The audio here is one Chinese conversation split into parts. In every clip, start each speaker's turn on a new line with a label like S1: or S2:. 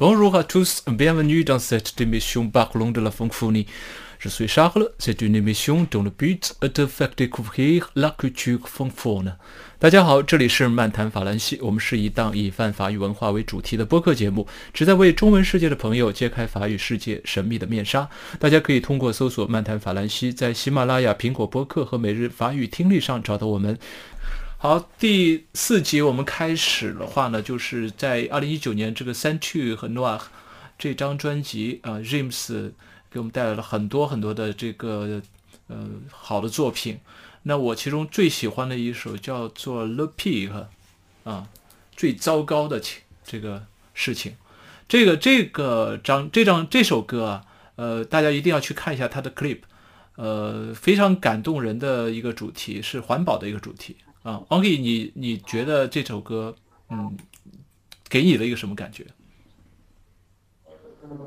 S1: Bonjour à tous, bienvenue dans cette émission Parlons de la francophonie. Je suis Charles, c'est une émission dont le but est de faire découvrir la culture francophone. 大家好，这里是漫谈法兰西，我们是一档以泛法语文化为主题的播客节目，旨在为中文世界的朋友揭开法语世界神秘的面纱。大家可以通过搜索“漫谈法兰西”在喜马拉雅、苹果播客和每日法语听力上找到我们。好，第四集我们开始的话呢，就是在二零一九年这个《三去和 Noah》这张专辑啊，James 给我们带来了很多很多的这个呃好的作品。那我其中最喜欢的一首叫做《The Pig》啊，最糟糕的情这个事情。这个这个张这张这首歌啊，呃，大家一定要去看一下它的 clip，呃，非常感动人的一个主题是环保的一个主题。啊，王 K，你你觉得这首歌，嗯，给你了一个什么感觉？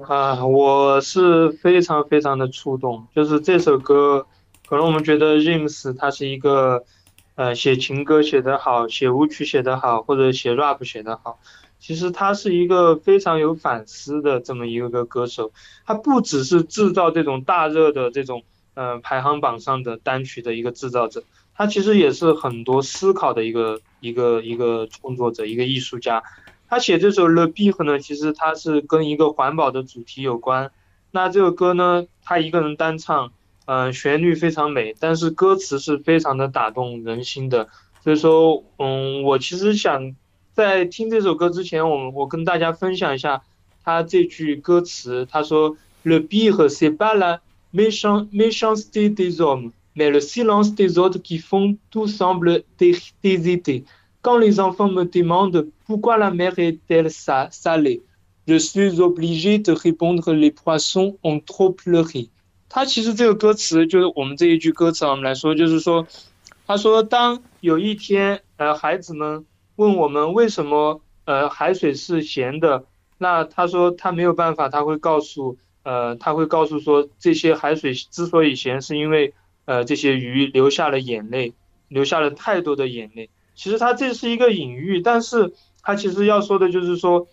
S2: 啊，我是非常非常的触动。就是这首歌，可能我们觉得 James 他是一个，呃，写情歌写得好，写舞曲写得好，或者写 rap 写得好。其实他是一个非常有反思的这么一个歌手。他不只是制造这种大热的这种，呃，排行榜上的单曲的一个制造者。他其实也是很多思考的一个一个一个创作者，一个艺术家。他写这首《Le Behe》呢，其实他是跟一个环保的主题有关。那这个歌呢，他一个人单唱，嗯，旋律非常美，但是歌词是非常的打动人心的。所以说，嗯，我其实想在听这首歌之前，我我跟大家分享一下他这句歌词。他说：“Le bee c'est pas la méchanceté des hommes。” mais le silence des autres qui font tout semble hésiter. Quand les enfants me demandent pourquoi la mer est-elle salée, je suis obligé de répondre les poissons ont trop pleuré. 他其实这个歌词就是我们这一句歌词啊，我们来说就是说，他说当有一天呃孩子们问我们为什么呃海水是咸的，那他说他没有办法，他会告诉呃他会告诉说这些海水之所以咸是因为 呃，这些鱼流下了眼泪，流下了太多的眼泪。其实它这是一个隐喻，但是它其实要说的就是说，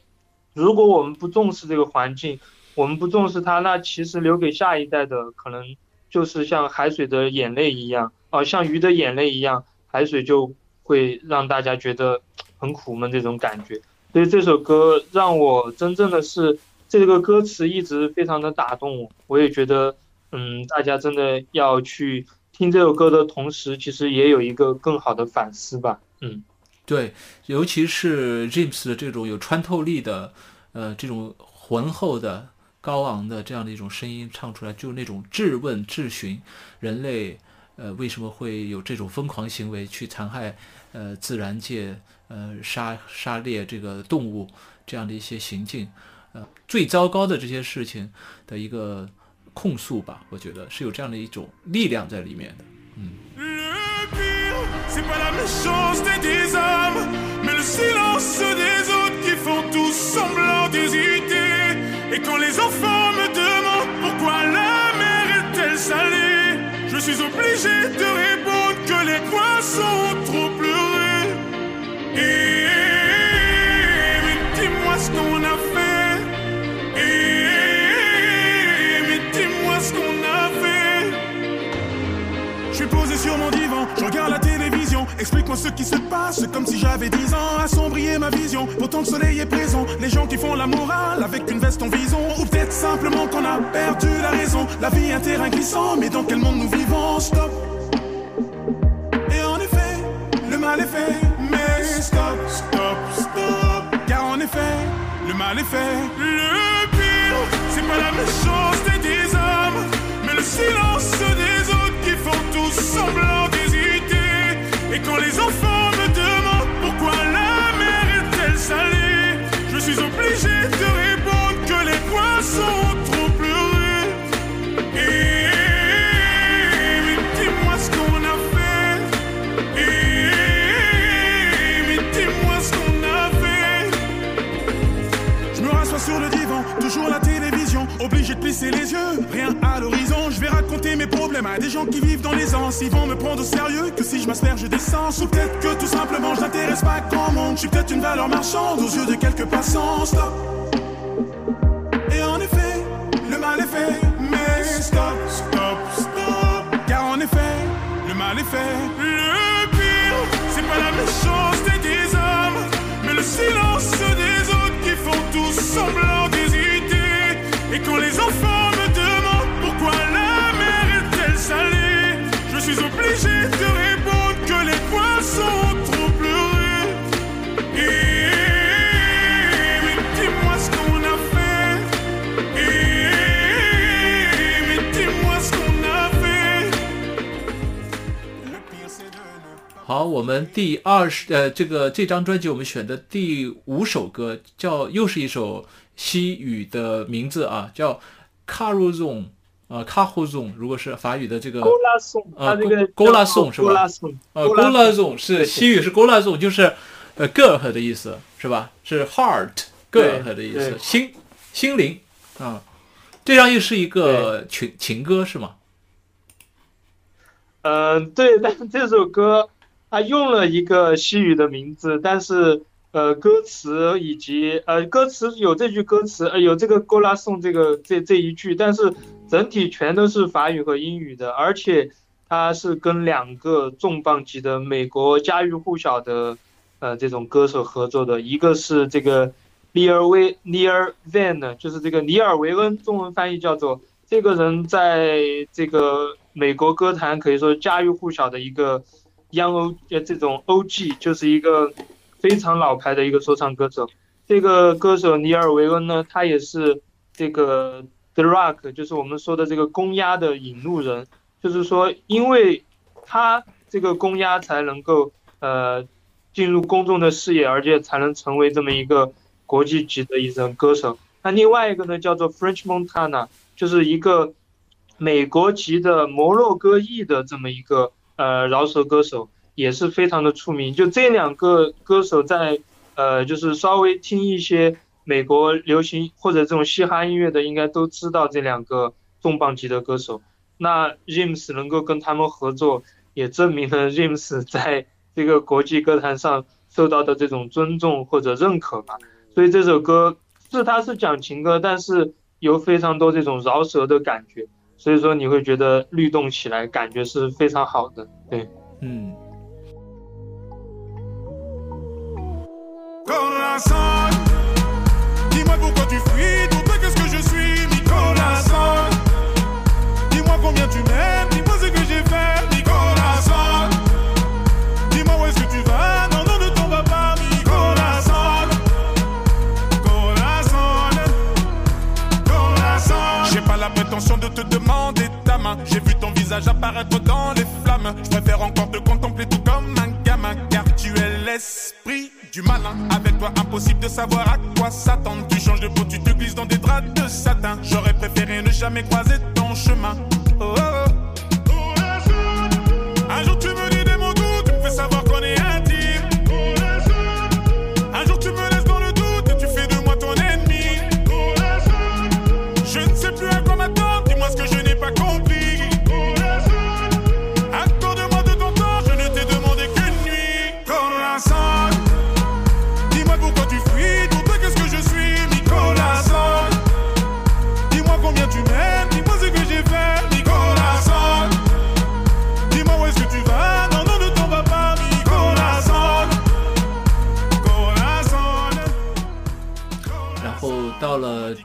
S2: 如果我们不重视这个环境，我们不重视它，那其实留给下一代的可能就是像海水的眼泪一样，啊，像鱼的眼泪一样，海水就会让大家觉得很苦闷这种感觉。所以这首歌让我真正的是这个歌词一直非常的打动我，我也觉得。嗯，大家真的要去听这首歌的同时，其实也有一个更好的反思吧。嗯，
S1: 对，尤其是 James 的这种有穿透力的，呃，这种浑厚的、高昂的这样的一种声音唱出来，就那种质问、质询人类，呃，为什么会有这种疯狂行为去残害呃自然界，呃，杀杀猎这个动物这样的一些行径，呃，最糟糕的这些事情的一个。控诉吧，我觉得是有这样的一种力量在里面的。嗯。C'est pas la méchanceté des hommes, mais le silence des autres qui font tout semblant d'hésiter. Et quand les enfants me demandent pourquoi la mer est-elle salée, je suis obligé de répondre que les poissons ont trop ce qui se passe, comme si j'avais 10 ans. Assombrir ma vision, pourtant le soleil est présent. Les gens qui font la morale avec une veste en vison. Ou peut-être simplement qu'on a perdu la raison. La vie est un terrain glissant, mais dans quel monde nous vivons? Stop. Et en effet, le mal est fait. Mais stop, stop, stop. Car en effet, le mal est fait. Le pire, c'est pas la méchanceté des hommes, mais le silence des autres font tous semblant. Et quand les enfants me demandent pourquoi la mer est-elle salée, je suis obligé de répondre que les poissons ou peut-être que tout simplement je n'intéresse pas grand monde. Je suis peut-être une valeur marchande aux yeux de quelques passants. Stop.
S3: Et en effet, le mal est fait, mais stop, stop, stop. Car en effet, le mal est fait.
S1: 好，我们第二十呃，这个这张专辑我们选的第五首歌叫，又是一首西语的名字啊，叫 c a r o z o n 啊 c a r o z o n 如果是法语的这个
S2: 勾拉颂，
S1: 啊
S2: 它这个
S1: 勾勾拉颂是吧呃 g
S2: 勾
S1: o
S2: 拉
S1: l a z o n 是西语是 g o l a z o n 就是呃 girl 的意思是吧？是 heart girl 的意思，
S2: 对
S1: 心心灵啊。这张又是一个情情歌是吗？
S2: 嗯，对，但是这首歌他用了一个西语的名字，但是呃，歌词以及呃，歌词有这句歌词，呃，有这个“勾拉颂”这个这这一句，但是整体全都是法语和英语的，而且它是跟两个重磅级的美国家喻户晓的呃这种歌手合作的，一个是这个尼尔维尼尔 Van，就是这个尼尔维恩，中文翻译叫做这个人在这个美国歌坛可以说家喻户晓的一个 Young O 呃这种 OG，就是一个非常老牌的一个说唱歌手。这个歌手尼尔维恩呢，他也是这个 The Rock，就是我们说的这个公鸭的引路人，就是说因为他这个公鸭才能够呃进入公众的视野，而且才能成为这么一个国际级的一种歌手。那另外一个呢，叫做 French Montana，就是一个美国籍的摩洛哥裔的这么一个呃饶舌歌手，也是非常的出名。就这两个歌手在呃，就是稍微听一些美国流行或者这种嘻哈音乐的，应该都知道这两个重磅级的歌手。那 James 能够跟他们合作，也证明了 James 在这个国际歌坛上受到的这种尊重或者认可吧。所以这首歌是它是讲情歌，但是有非常多这种饶舌的感觉，所以说你会觉得律动起来感觉是非常好的，对。
S1: 嗯。
S3: Main. J'ai vu ton visage apparaître dans les flammes. Je préfère encore te contempler tout comme un gamin, car tu es l'esprit du malin. Avec toi, impossible de savoir à quoi s'attendre. Tu changes de peau, tu te glisses dans des draps de satin. J'aurais préféré ne jamais croiser ton chemin.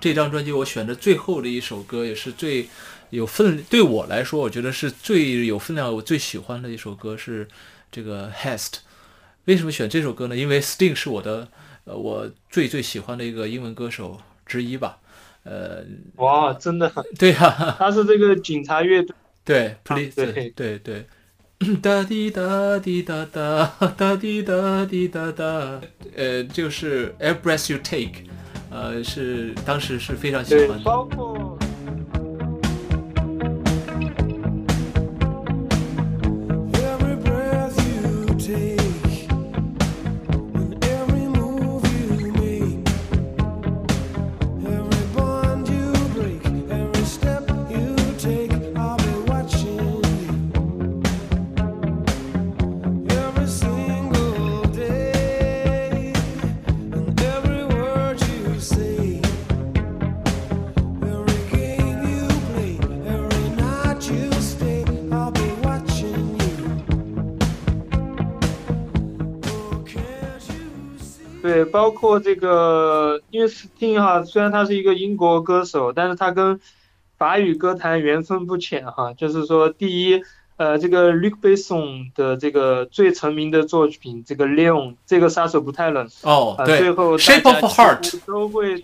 S1: 这张专辑，我选的最后的一首歌，也是最有分，对我来说，我觉得是最有分量、我最喜欢的一首歌是这个 Hast。为什么选这首歌呢？因为 Sting 是我的，呃，我最最喜欢的一个英文歌手之一吧。呃，
S2: 哇，真的，
S1: 对呀、
S2: 他是这个警察乐队，
S1: 对，Please，
S2: 对
S1: 对对。哒滴哒滴哒哒 哒滴哒滴哒哒，呃，就是 Every Breath You Take，呃，是当时是非常喜欢，的。
S2: 包括。这个，因为 Sting 哈，虽然他是一个英国歌手，但是他跟法语歌坛缘分不浅哈。就是说，第一，呃，这个 Luc Besson 的这个最成名的作品，这个 Leon，这个杀手不太冷，
S1: 哦，
S2: 啊，
S1: 对
S2: 最后
S1: ，Shape
S2: 大
S1: of Heart，
S2: 都会，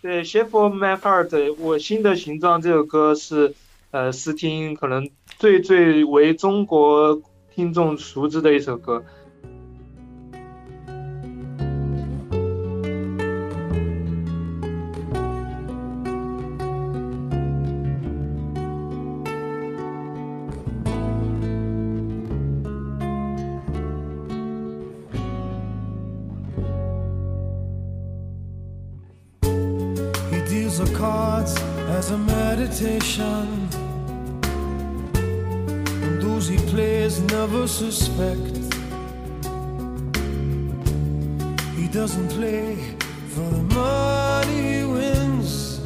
S2: 对，Shape of My Heart，我心的形状这首歌是，呃，斯汀可能最最为中国听众熟知的一首歌。
S4: Deals the cards as a meditation. And those he plays never suspect. He doesn't play for the money he wins.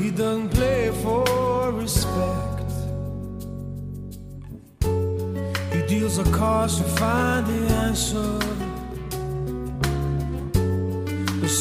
S4: He doesn't play for respect. He deals the cards to find the answer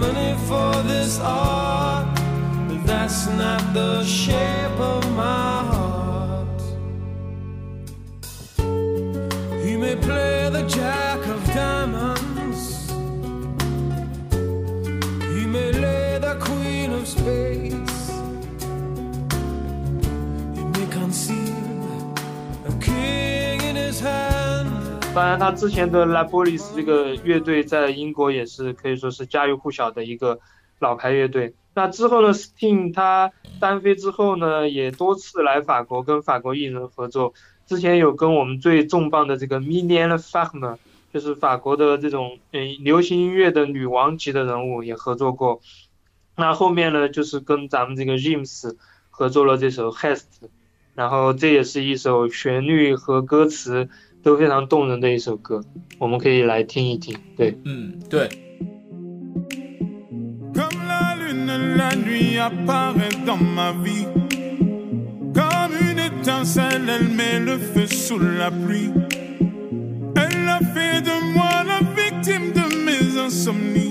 S4: money for this art, but that's not the shape of my
S2: 当然，他之前的 La Police 这个乐队在英国也是可以说是家喻户晓的一个老牌乐队。那之后呢，Sting 他单飞之后呢，也多次来法国跟法国艺人合作。之前有跟我们最重磅的这个 Mylène Farmer，就是法国的这种嗯流行音乐的女王级的人物也合作过。那后面呢，就是跟咱们这个 James 合作了这首 Hest，然后这也是一首旋律和歌词 都非常动人的一首歌，我们可以来听一听。对，
S1: 嗯，对，
S3: Comme la lune, la nuit apparaît dans ma vie. Comme une étincelle, elle met le feu sous la pluie. Elle a fait de moi la victime de mes insomnies.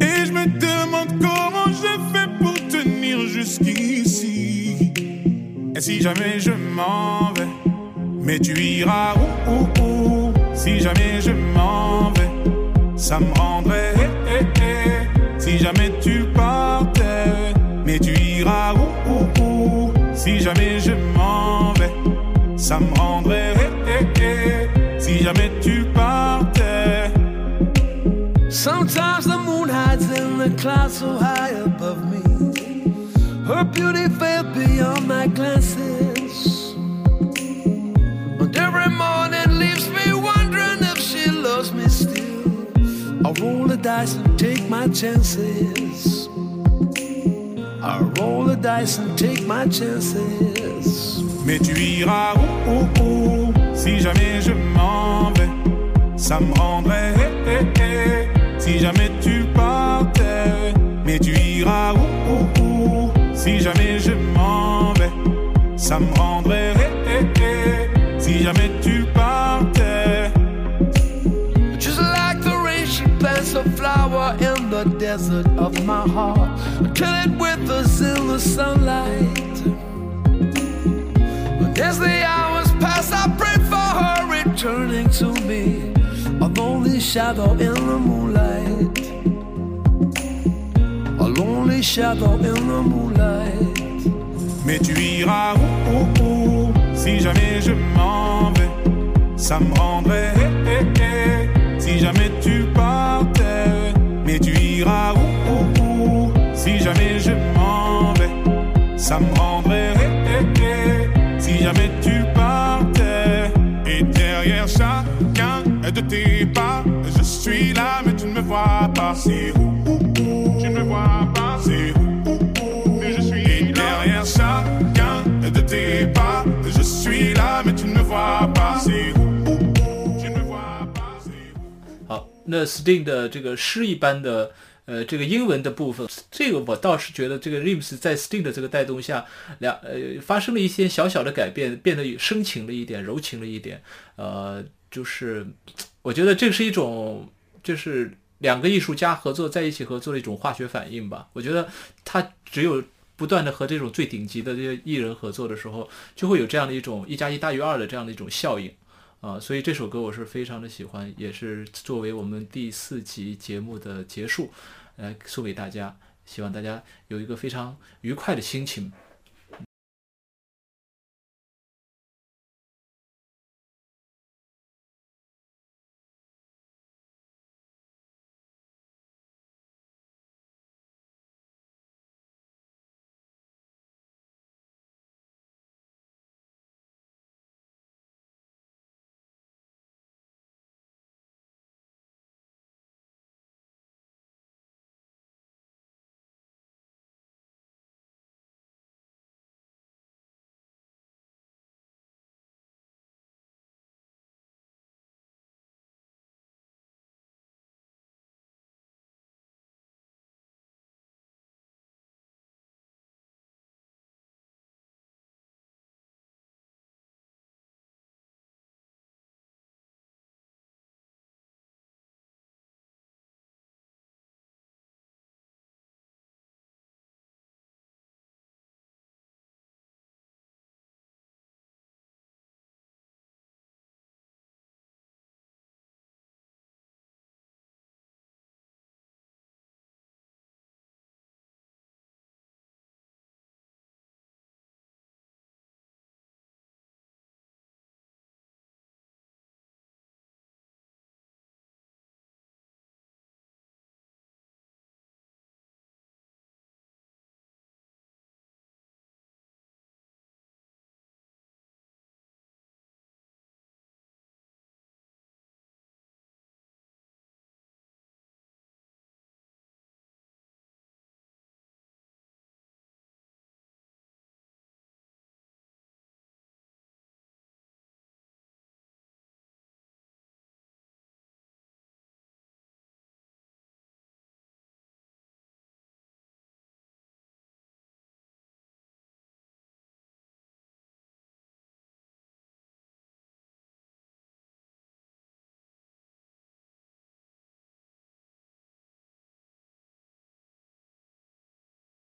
S3: Et je me demande comment j'ai fait pour tenir jusqu'ici. Et si jamais je m'en vais, Mais tu iras où, où, où Si jamais je m'en vais, ça me rendrait. eh, eh, eh. Si jamais tu partais, mais tu iras où, où, où Si jamais je m'en vais, ça me rendrait. eh, eh, eh. Si jamais tu partais.
S4: Sometimes the moon hides in the clouds so high above me. Her beauty fell beyond my glances. Roll the dice and take my chances. I roll the dice and take my chances.
S3: Mais tu iras où, où, où Si jamais je m'en vais, ça me rendrait. eh, eh, eh. Si jamais tu partais, mais tu iras où, où, Si jamais je m'en vais, ça me rendrait. Si jamais tu
S4: flower in the desert of my heart until it withers in the sunlight. But as the hours pass, I pray for her returning to me, a lonely shadow in the moonlight. A lonely shadow in the moonlight.
S3: Mais tu iras où, où, où Si jamais je m'en vais, ça me rendrait. ça me rendrait. eh, eh, eh. Si jamais tu partais, et derrière chacun de tes pas, je suis là, mais tu ne me vois pas. C'est où, où, où, tu ne me vois pas. C'est où, où, où, mais je suis Et derrière chacun de tes pas, je suis là, mais tu ne me vois pas. C'est où, où, où, tu ne me vois pas. C'est où.
S1: 好，那 Sting 的这个诗一般的 呃这个英文的部分，这个我倒是觉得这个 Rims 在 Sting 的这个带动下，两呃发生了一些小小的改变，变得深情了一点，柔情了一点。呃，就是我觉得这是一种就是两个艺术家合作在一起合作的一种化学反应吧。我觉得他只有不断的和这种最顶级的这些艺人合作的时候，就会有这样的一种一加一大于二的这样的一种效应。啊，所以这首歌我是非常的喜欢，也是作为我们第四集节目的结束，来送给大家，希望大家有一个非常愉快的心情。